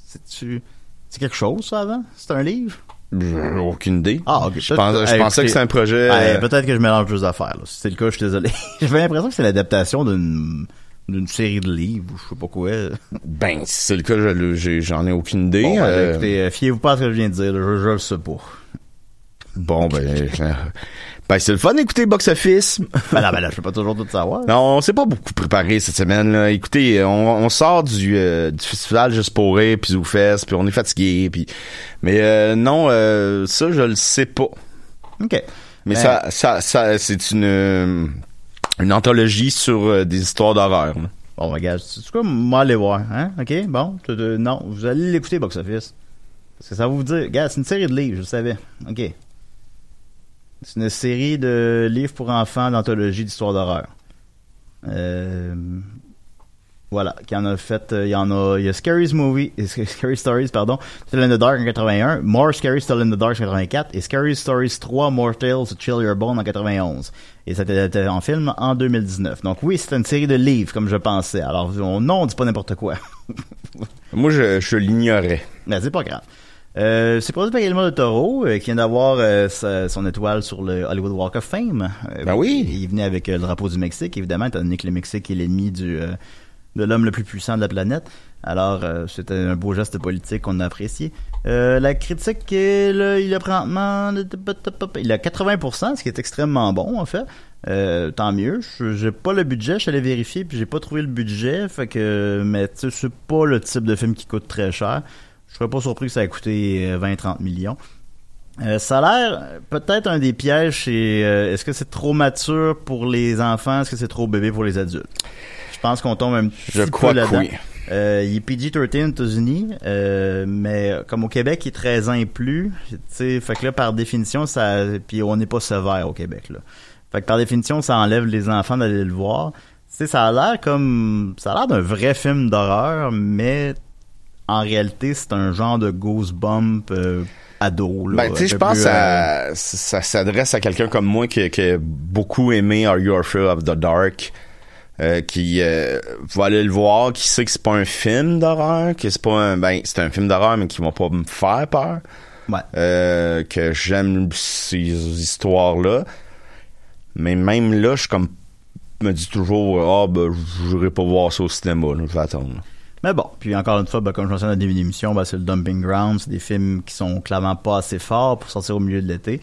C'est-tu- C'est quelque chose, ça, avant? C'est un livre? J'ai aucune idée. Ah, ok. Je, pense- je Hey, pensais que c'était un projet. Euh, Peut-être que je mélange plus d'affaires. là. Si c'est le cas, je suis désolé. J'avais l'impression que c'est l'adaptation d'une d'une série de livres ou je sais pas quoi. ben, si c'est le cas, j'en ai aucune idée. Bon, ben, euh, écoutez, euh, fiez-vous pas à ce que je viens de dire. Je, je le sais pas. Bon, ben, ben c'est le fun d'écouter Box Office. Ben là, ben là, je peux pas toujours tout savoir. Non, on s'est pas beaucoup préparé cette semaine. Là. Écoutez, on, on sort du, euh, du festival juste pour rire, puis Zoufest, puis on est fatigué, puis mais euh, non, euh, ça je le sais pas. OK. Mais Ben- ça, ça, ça, c'est une une anthologie sur euh, des histoires d'horreur. Bon, regarde, c'est quoi, moi, aller voir, hein? OK, bon. non, vous allez l'écouter, Box Office. Parce que ça va vous dire, regarde, c'est une série de livres, je le savais. OK. C'est une série de livres pour enfants d'anthologie d'histoire d'horreur. Euh, voilà, qui en a fait, euh, il y en a, il y a Scary's Movie, Scary Stories, pardon, Still in the Dark en 81, More Scary Still in the Dark en 84, et Scary Stories 3, More Tales to Chill Your Bone en 91. Et ça a été adapté en film en 2019. Donc oui, c'est une série de livres, comme je pensais. Alors, on, non, on dit pas n'importe quoi. Moi, je, je l'ignorais. Mais c'est pas grave. Euh, c'est produit par Guillermo del Toro, euh, qui vient d'avoir euh, son étoile sur le Hollywood Walk of Fame. Ben oui. Il venait avec le drapeau du Mexique, évidemment, étant donné que le Mexique est l'ennemi du de l'homme le plus puissant de la planète. Alors, euh, c'était un beau geste politique qu'on a apprécié. Euh, la critique, là, il a. Il a 80%, ce qui est extrêmement bon, en fait. Euh, tant mieux. J'ai pas le budget, je suis vérifier, puis j'ai pas trouvé le budget. Fait que, mais tu sais, c'est pas le type de film qui coûte très cher. Je serais pas surpris que ça ait coûté euh, 20-30 millions. Euh, ça a l'air euh, peut-être un des pièges, c'est euh, est-ce que c'est trop mature pour les enfants, est-ce que c'est trop bébé pour les adultes? Je pense qu'on tombe un petit Je peu crois que là-dedans. oui. Euh, il est PG-13 aux États-Unis, euh, mais comme au Québec, il est 13 ans et plus. Tu sais, fait que là, par définition, ça, puis on n'est pas sévère au Québec, là. Fait que par définition, ça enlève les enfants d'aller le voir. Tu sais, ça a l'air comme, ça a l'air d'un vrai film d'horreur, mais en réalité, c'est un genre de goosebump euh, ado. Là, Ben, tu sais, je pense que euh, ça, ça s'adresse à quelqu'un comme moi qui, qui a beaucoup aimé Are You Afraid of the Dark, euh, qui euh, va aller le voir, qui sait que c'est pas un film d'horreur, que c'est pas un, ben, c'est un film d'horreur, mais qui va pas me faire peur. Ouais. Euh, que j'aime ces histoires-là. Mais même là, je comme, me dis toujours, ah, ben, j'irai pas voir ça au cinéma, là, je vais attendre. là. Mais bon, puis encore une fois, ben, comme je mentionne au début de l'émission, ben, c'est le Dumping Ground, c'est des films qui sont clairement pas assez forts pour sortir au milieu de l'été,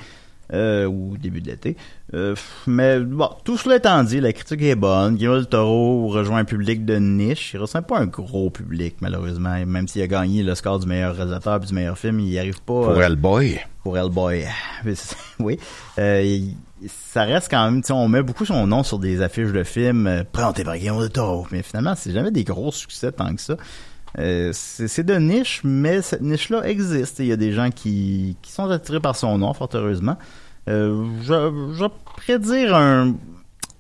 euh, ou début de l'été. Euh, mais bon, tout cela étant dit, la critique est bonne. Guillermo del Toro rejoint un public de niche. Il reçoit pas un gros public, malheureusement. Et Même s'il a gagné le score du meilleur réalisateur puis du meilleur film, il n'y arrive pas. Pour euh, Hellboy. pour Hellboy. Oui. Euh, il- ça reste quand même, on met beaucoup son nom sur des affiches de films euh, présentés par Guillermo del Toro, mais finalement, c'est jamais des gros succès tant que ça. Euh, c'est c'est de niche, mais cette niche-là existe. Il y a des gens qui, qui sont attirés par son nom, fort heureusement. Euh, je, prédire un,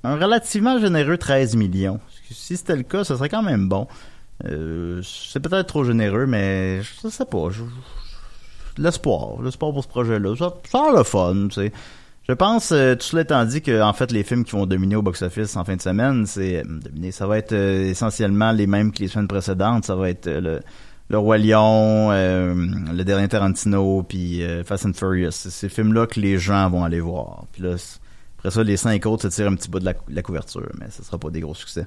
relativement généreux 13 millions. Si c'était le cas, ce serait quand même bon. Euh, c'est peut-être trop généreux, mais je sais pas. L'espoir, l'espoir pour ce projet-là. Ça, ça a le fun, tu sais. Je pense, euh, tout cela étant dit, que en fait, les films qui vont dominer au box-office en fin de semaine, c'est dominer, ça va être essentiellement les mêmes que les semaines précédentes. Ça va être le, le Roi Lion, euh, le dernier Tarantino, puis euh, Fast and Furious. C'est ces films-là que les gens vont aller voir. Puis là, après ça, les cinq autres se tirent un petit peu de la, de la couverture, mais ce sera pas des gros succès.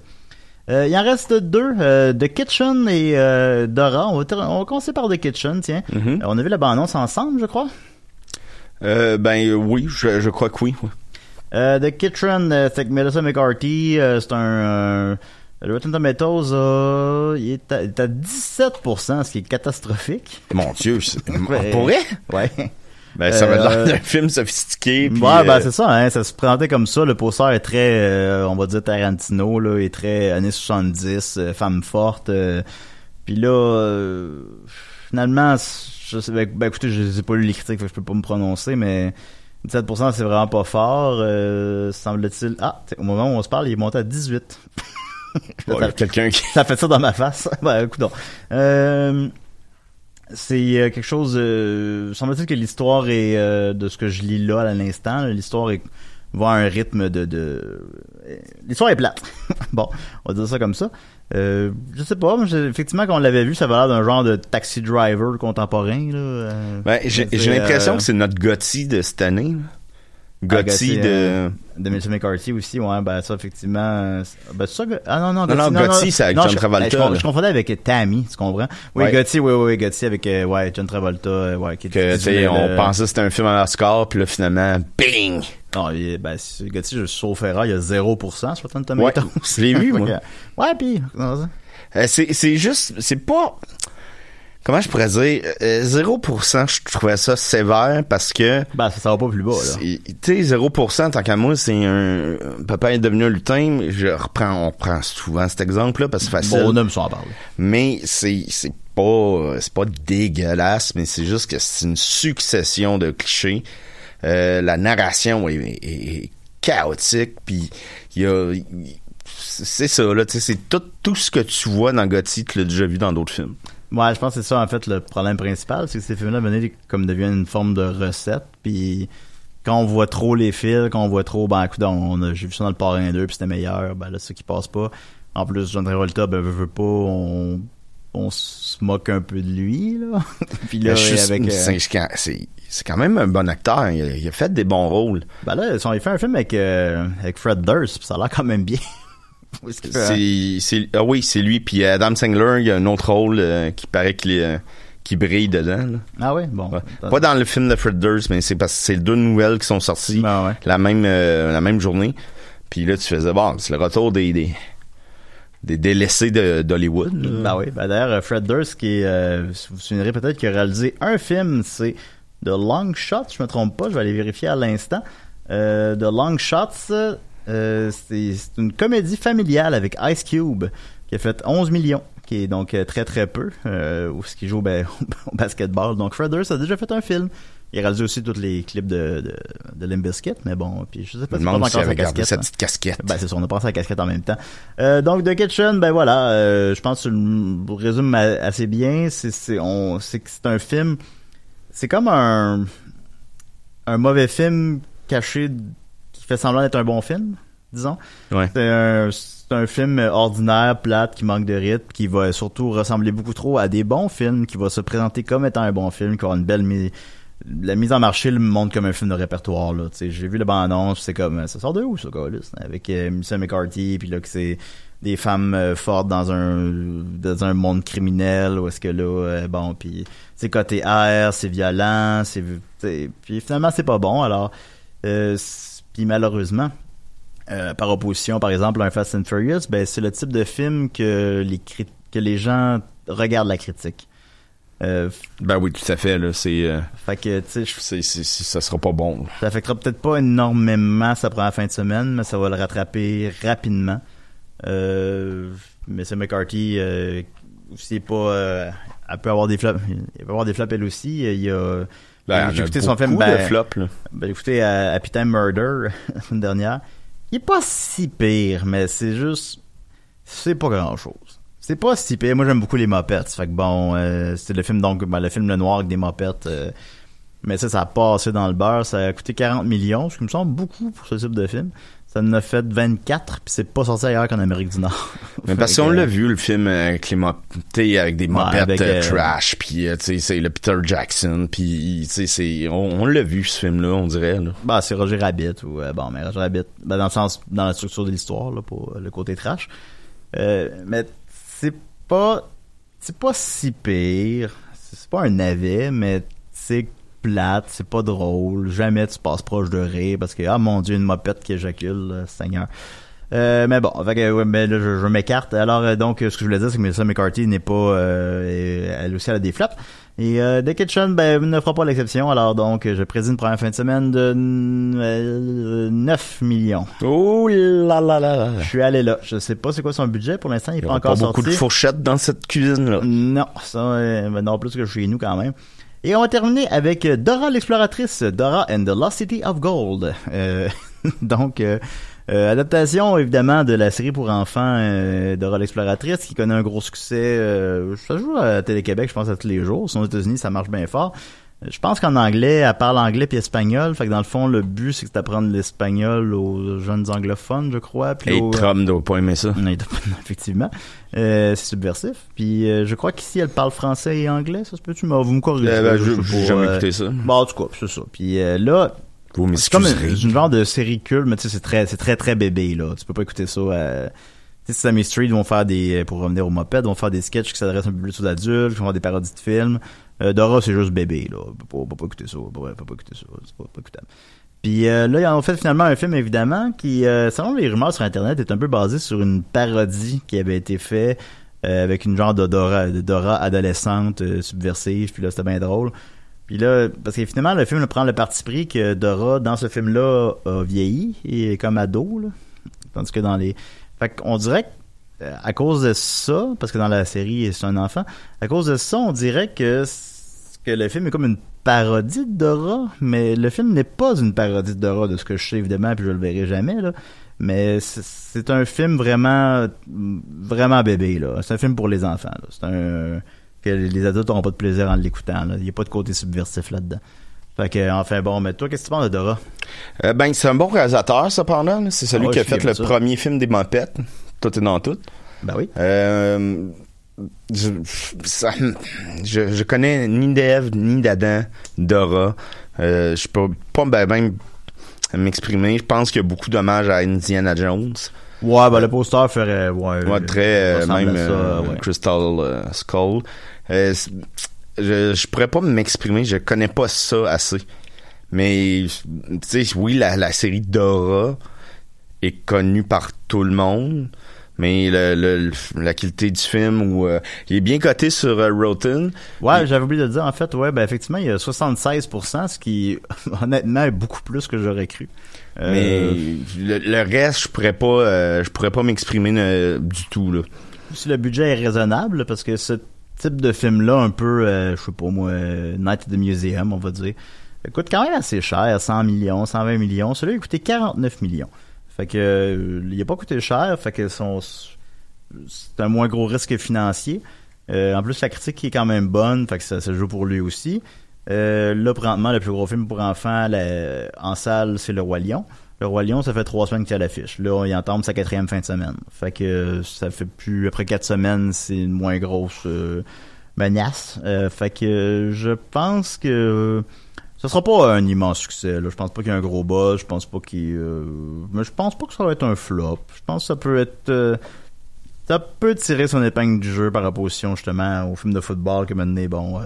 Euh, il en reste deux, The Kitchen et Dora. On va, ter- on va commencer par The Kitchen, tiens. Mhm. Euh, on a vu la bande-annonce ensemble, je crois? Ben oui, je, je crois que oui. The Kitchen, c'est avec Melissa McCarthy. c'est un, Le Rotten Tomatoes, euh, il, est à, il est à 17%, ce qui est catastrophique. Mon Dieu, c'est- Ouais. pour vrai? Ouais. Ben, ça va Euh, l'air d'un film sophistiqué. puis, ouais, ben euh, c'est ça, hein, ça se présentait comme ça. Le poster est très, euh, on va dire Tarantino, là, est très années 70, euh, femme forte. euh, Puis là, euh, finalement, je sais, ben, ben, écoutez, je n'ai pas lu les critiques, fait je peux pas me prononcer, mais 17% c'est vraiment pas fort. Euh, semble-t-il. Ah, au moment où on se parle, il est monté à 18. Ça, quelqu'un qui... ça fait ça dans ma face. ben, écoute donc. Euh, c'est euh, quelque chose. Euh, semble-t-il que l'histoire est euh, de ce que je lis là à l'instant. L'histoire est va à un rythme de. de l'histoire est plate. bon, on va dire ça comme ça. Euh, je sais pas, effectivement, quand on l'avait vu, ça avait l'air d'un genre de taxi driver contemporain. Là, Ben, j'ai l'impression que c'est notre Gotti de cette année. là. Ah, Gotti Gotti, de... euh, de Melissa McCarthy aussi, ouais, ben ça effectivement. euh, Ben ça, ah non non, Non, non, Gotti, c'est avec non, John je- Travolta, Je, je, confondais avec Tammy, tu comprends? Oui. Gotti, oui, oui, Gotti avec euh, ouais John Travolta, ouais, qui Que, tu sais, le- on pensait que c'était un film à Oscar, puis là, finalement, bing! Non, est- ben Gotti, je suis sauf erreur, il y a 0% sur Rotten Tomatoes. Ouais, je l'ai vu, moi. Ouais, puis non, c'est juste, c'est pas. Comment je pourrais dire euh, 0%, je trouvais ça sévère parce que ben ça, ça va pas plus bas là. tu sais 0% tant qu'à moi, c'est un papa est devenu un lutin, je reprends on reprend souvent cet exemple là parce que c'est facile. Bon, on aime ça en parler. mais c'est c'est pas c'est pas dégueulasse, mais c'est juste que c'est une succession de clichés. Euh, la narration est, est- est chaotique, puis il y a c'est ça là, tu sais, c'est tout tout ce que tu vois dans Gotti, tu l'as déjà vu dans d'autres films. Ouais, je pense que c'est ça en fait le problème principal, c'est que ces films-là venaient comme deviennent une forme de recette, puis quand on voit trop les fils, quand on voit trop, ben écoute, on a, j'ai vu ça dans le Parrain 2 puis c'était meilleur, ben là, ceux qui passent pas. En plus, John Travolta, ben veut, veut pas, on, on se moque un peu de lui, là. puis là, avec... euh, c'est c'est c'est quand même un bon acteur, il a, il a fait des bons rôles. ben là, ils ont- fait un film avec, euh, avec Fred Durst, puis ça a l'air quand même bien. C'est c'est ah oui, c'est lui puis Adam Sandler, il y a un autre rôle euh, qui paraît qu'il est, euh, qui brille dedans. là. Ah ouais, bon. Ouais. Pas dans le film de Fred Durst, mais c'est parce que c'est deux nouvelles qui sont sorties Ben ouais. la même euh, la même journée. Puis là, tu faisais bon, c'est le retour des des, des délaissés de- d'Hollywood. là. Ben oui, ben d'ailleurs, Fred Durst, qui est, euh, vous vous souvenez peut-être qu'il a réalisé un film, c'est The Long Shots, je me trompe pas, je vais aller vérifier à l'instant. Euh, The Long Shots, euh, c'est une comédie familiale avec Ice Cube, qui a fait 11 millions, qui est donc euh, très très peu, euh, où ce qui joue ben, au basketball. Donc Fred Durst a déjà fait un film. Il a réalisé aussi tous les clips de, de, de mais bon, puis je sais pas si demande encore s'il sa casquette. sa hein. petite casquette. Ben c'est ça, on a pensé à la casquette en même temps. Euh, donc The Kitchen, ben voilà, euh, je pense que tu le résumes assez bien. C'est c'est on c'est un film, c'est comme un un mauvais film caché fait semblant d'être un bon film, disons. Ouais. C'est un c'est un film ordinaire, plate, qui manque de rythme, qui va surtout ressembler beaucoup trop à des bons films, qui va se présenter comme étant un bon film, qui avoir une belle mise la mise en marché le montre comme un film de répertoire là j'ai vu le bande-annonce c'est comme ça sort de où ça quoi avec euh, McCarthy puis là que c'est des femmes euh, fortes dans un dans un monde criminel où est-ce que là euh, bon puis c'est côté R c'est violent c'est puis finalement c'est pas bon alors euh, puis malheureusement euh, par opposition par exemple à un Fast and Furious ben c'est le type de film que les que les gens regardent la critique euh, Ben oui, tout à fait là, c'est euh, fait que tu sais c'est c'est- c'est- ça sera pas bon. ça affectera peut-être pas énormément sa première fin de semaine, mais ça va le rattraper rapidement. Euh, mais c'est McCarthy, aussi pas, elle peut avoir des flops, il peut avoir des flops elle aussi. Il y a, Ben, j'ai y a écouté son film, de ben, flops, là. ben, écoutez, à Happy Time Murder, la semaine dernière, il est pas si pire, mais c'est juste, c'est pas grand chose. C'est pas si pire. Moi, j'aime beaucoup les mopettes. Fait que bon, euh, c'est le film, donc, ben, le film Le Noir avec des mopettes. euh, mais ça, ça a passé dans le beurre. Ça a coûté 40 millions, ce qui me semble beaucoup pour ce type de film. Ça en a fait 24, puis c'est pas sorti ailleurs qu'en Amérique du Nord. Mais parce qu'on l'a vu, le film avec les mop- t'sais, avec des mopettes euh, euh, trash, puis euh, c'est le Peter Jackson, puis c'est on, on l'a vu ce film-là, on dirait. Là. Bah, c'est Roger Rabbit ou euh, bon, mais Roger Rabbit, ben, dans le sens, dans la structure de l'histoire là, pour euh, le côté trash. Euh, mais c'est pas, c'est pas si pire. C'est c'est pas un navet, mais c'est plate, c'est pas drôle. Jamais tu passes proche de rire parce que ah mon dieu une mopette qui éjacule, là, Seigneur. Euh, mais bon, fait que, ouais, mais là, je, je m'écarte. Alors, euh, donc, ce que je voulais dire, c'est que Melissa McCarthy n'est pas... euh, elle aussi, elle a des flops. Et euh, The Kitchen, ben, ne fera pas l'exception. Alors, donc, je préside une première fin de semaine de euh, 9 millions. Oh là là là là. Je suis allé là. Je sais pas c'est quoi son budget. Pour l'instant, il Il est y pas encore pas beaucoup de fourchettes dans cette cuisine-là. Non, ça, euh, ben non plus que chez nous quand même. Et on va terminer avec euh, Dora l'exploratrice, Dora and the Lost City of Gold. Euh, donc, euh, euh, adaptation évidemment de la série pour enfants euh, Dora l'exploratrice qui connaît un gros succès. ça joue à Télé-Québec, je pense, à tous les jours. Aux États-Unis, ça marche bien fort. Je pense qu'en anglais, elle parle anglais puis espagnol. Fait que dans le fond, le but, c'est que d'apprendre l'espagnol aux jeunes anglophones, je crois. Puis Hey, aux- Trump doit pas aimer ça. non, il doit pas- effectivement. Euh, c'est subversif. Puis euh, je crois qu'ici, elle parle français et anglais. Ça se peut-tu? Mais Vous me corrigez. Euh, ben, je- pas, jamais euh, écouté ça. Bon, en tout cas, c'est ça. Puis là, Vous c'est comme une, une genre de série culte, mais tu sais, c'est très, c'est très, très bébé, là. Tu peux pas écouter ça. Tu sais, Sesame Street vont faire des, pour revenir au moped, vont faire des sketchs qui s'adressent un peu plus aux adultes, qui vont faire des parodies de films. Euh, Dora, c'est juste bébé, là. On peut pas, écouter peut, pas écouter ça. C'est pas. Puis euh, là, ils ont fait finalement un film, évidemment, qui, euh, selon les rumeurs sur Internet, est un peu basé sur une parodie qui avait été fait euh, avec une genre de Dora, de Dora adolescente subversive. Puis là, c'était bien drôle. Puis là, parce que finalement, le film prend le parti pris que Dora, dans ce film-là, a vieilli et comme ado, là. Tandis que dans les... Fait qu'on dirait que, à cause de ça, parce que dans la série, c'est un enfant, à cause de ça, on dirait que, que le film est comme une parodie de Dora, mais le film n'est pas une parodie de Dora, de ce que je sais, évidemment, puis je le verrai jamais, là. Mais c'est- un film vraiment, vraiment bébé, là. C'est un film pour les enfants. C'est un... que les adultes n'auront pas de plaisir en l'écoutant. Il n'y a pas de côté subversif là-dedans. Fait que, enfin, bon, mais toi, qu'est-ce que tu penses de Dora? Euh, ben, c'est un bon réalisateur, cependant. C'est celui Ah ouais, qui a fait le ça. premier film des Mopettes. Tout est dans tout? Ben oui. Euh, je, ça- je, je connais ni d'Ève, ni d'Adam, Dora. Euh, je peux pas ben, ben m'exprimer. Je pense qu'il y a beaucoup d'hommages à Indiana Jones. Ouais, ben le poster ferait, ouais, Ouais, très, euh, même ça, euh, ouais. Crystal Skull. Je, je pourrais pas m'exprimer, je connais pas ça assez. Mais, tu sais, oui, la, la série Dora est connue par tout le monde. Mais le, le- la qualité du film, où, euh, il est bien coté sur euh, Rotten. Ouais, j'avais oublié de le dire, en fait, ouais, ben effectivement, il y a 76%, ce qui, honnêtement, est beaucoup plus que j'aurais cru. Euh, Mais le, le reste, je pourrais pas, je pourrais pas m'exprimer du tout là. si le budget est raisonnable, parce que ce type de film-là, un peu, je sais pas moi, Night at the Museum, on va dire, coûte quand même assez cher, 100 millions, 120 millions. Celui-là, il coûté 49 millions. Fait que, euh, il a pas coûté cher, fait que son, c'est un moins gros risque financier. Euh, en plus, la critique est quand même bonne, fait que ça, ça joue pour lui aussi. Euh, là, présentement, le plus gros film pour enfants en salle, c'est Le Roi Lion. Le Roi Lion, ça fait trois semaines qu'il y a l'affiche. Là, il entame sa quatrième fin de semaine. Fait que ça fait plus... Après quatre semaines, c'est une moins grosse euh, menace. Euh, fait que je pense que... ce sera pas un immense succès. Là. Je pense pas qu'il y ait un gros buzz. Je pense pas qu'il... euh, Mais je pense pas que ça va être un flop. Je pense que ça peut être... euh, ça peut tirer son épingle du jeu par opposition justement au film de football que maintenant, bon... euh,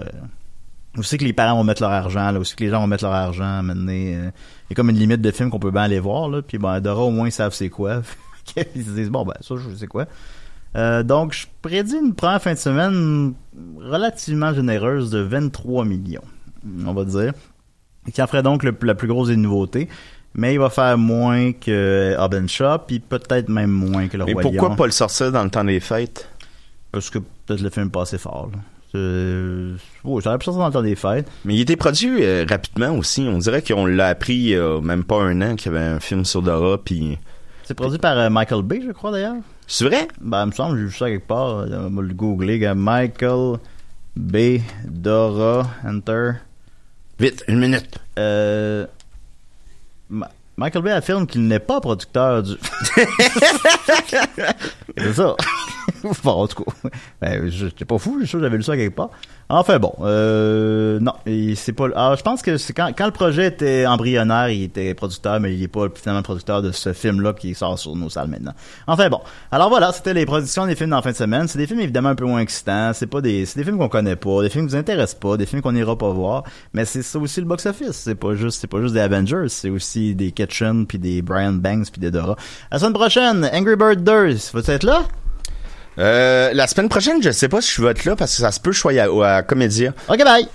aussi que les parents vont mettre leur argent, là, aussi que les gens vont mettre leur argent, maintenant, euh, il y a comme une limite de films qu'on peut bien aller voir, là, puis ben, Dora, au moins, ils savent c'est quoi. ils se disent, bon, ben, ça, je sais quoi. Euh, donc, je prédis une première fin de semaine relativement généreuse de 23 millions, on va dire, qui en ferait donc le- la plus grosse des nouveautés. Mais il va faire moins que Hobbs Shaw, puis peut-être même moins que le Mais Roi pourquoi Lion. pas le sortir dans le temps des fêtes? Parce que peut-être le film passait fort. Là. Ça aurait pu sortir dans le temps des fêtes. Mais il était produit euh, rapidement aussi. On dirait qu'on l'a appris il y a même pas un an qu'il y avait un film sur Dora. Puis C'est produit par euh, Michael Bay, je crois d'ailleurs. c'est vrai? Ben, il me semble, j'ai vu ça quelque part. euh, On va le googler. Michael Bay, Dora, Enter. Vite, une minute. Euh, Michael Bay affirme qu'il n'est pas producteur du. C'est ça. bon, en tout cas, ben, j'étais pas fou, je suis sûr j'avais lu ça quelque part. Enfin bon, euh, non, c'est pas. Alors, je pense que c'est quand, quand le projet était embryonnaire, il était producteur, mais il est pas finalement producteur de ce film-là qui sort sur nos salles maintenant. Enfin bon, alors voilà, c'était les productions des films dans fin de semaine. C'est des films évidemment un peu moins excitants. C'est pas des, c'est des films qu'on connaît pas, des films qui nous intéressent pas, des films qu'on n'ira pas voir. Mais c'est ça aussi le box-office. C'est pas juste, c'est pas juste des Avengers, c'est aussi des Ketchum puis des Brian Banks puis des Dora. La semaine prochaine, Angry Bird 2, vas-tu être là? Euh, la semaine prochaine, je sais pas si je vais être là parce que ça se peut que je à, à Comédia. Ok, bye!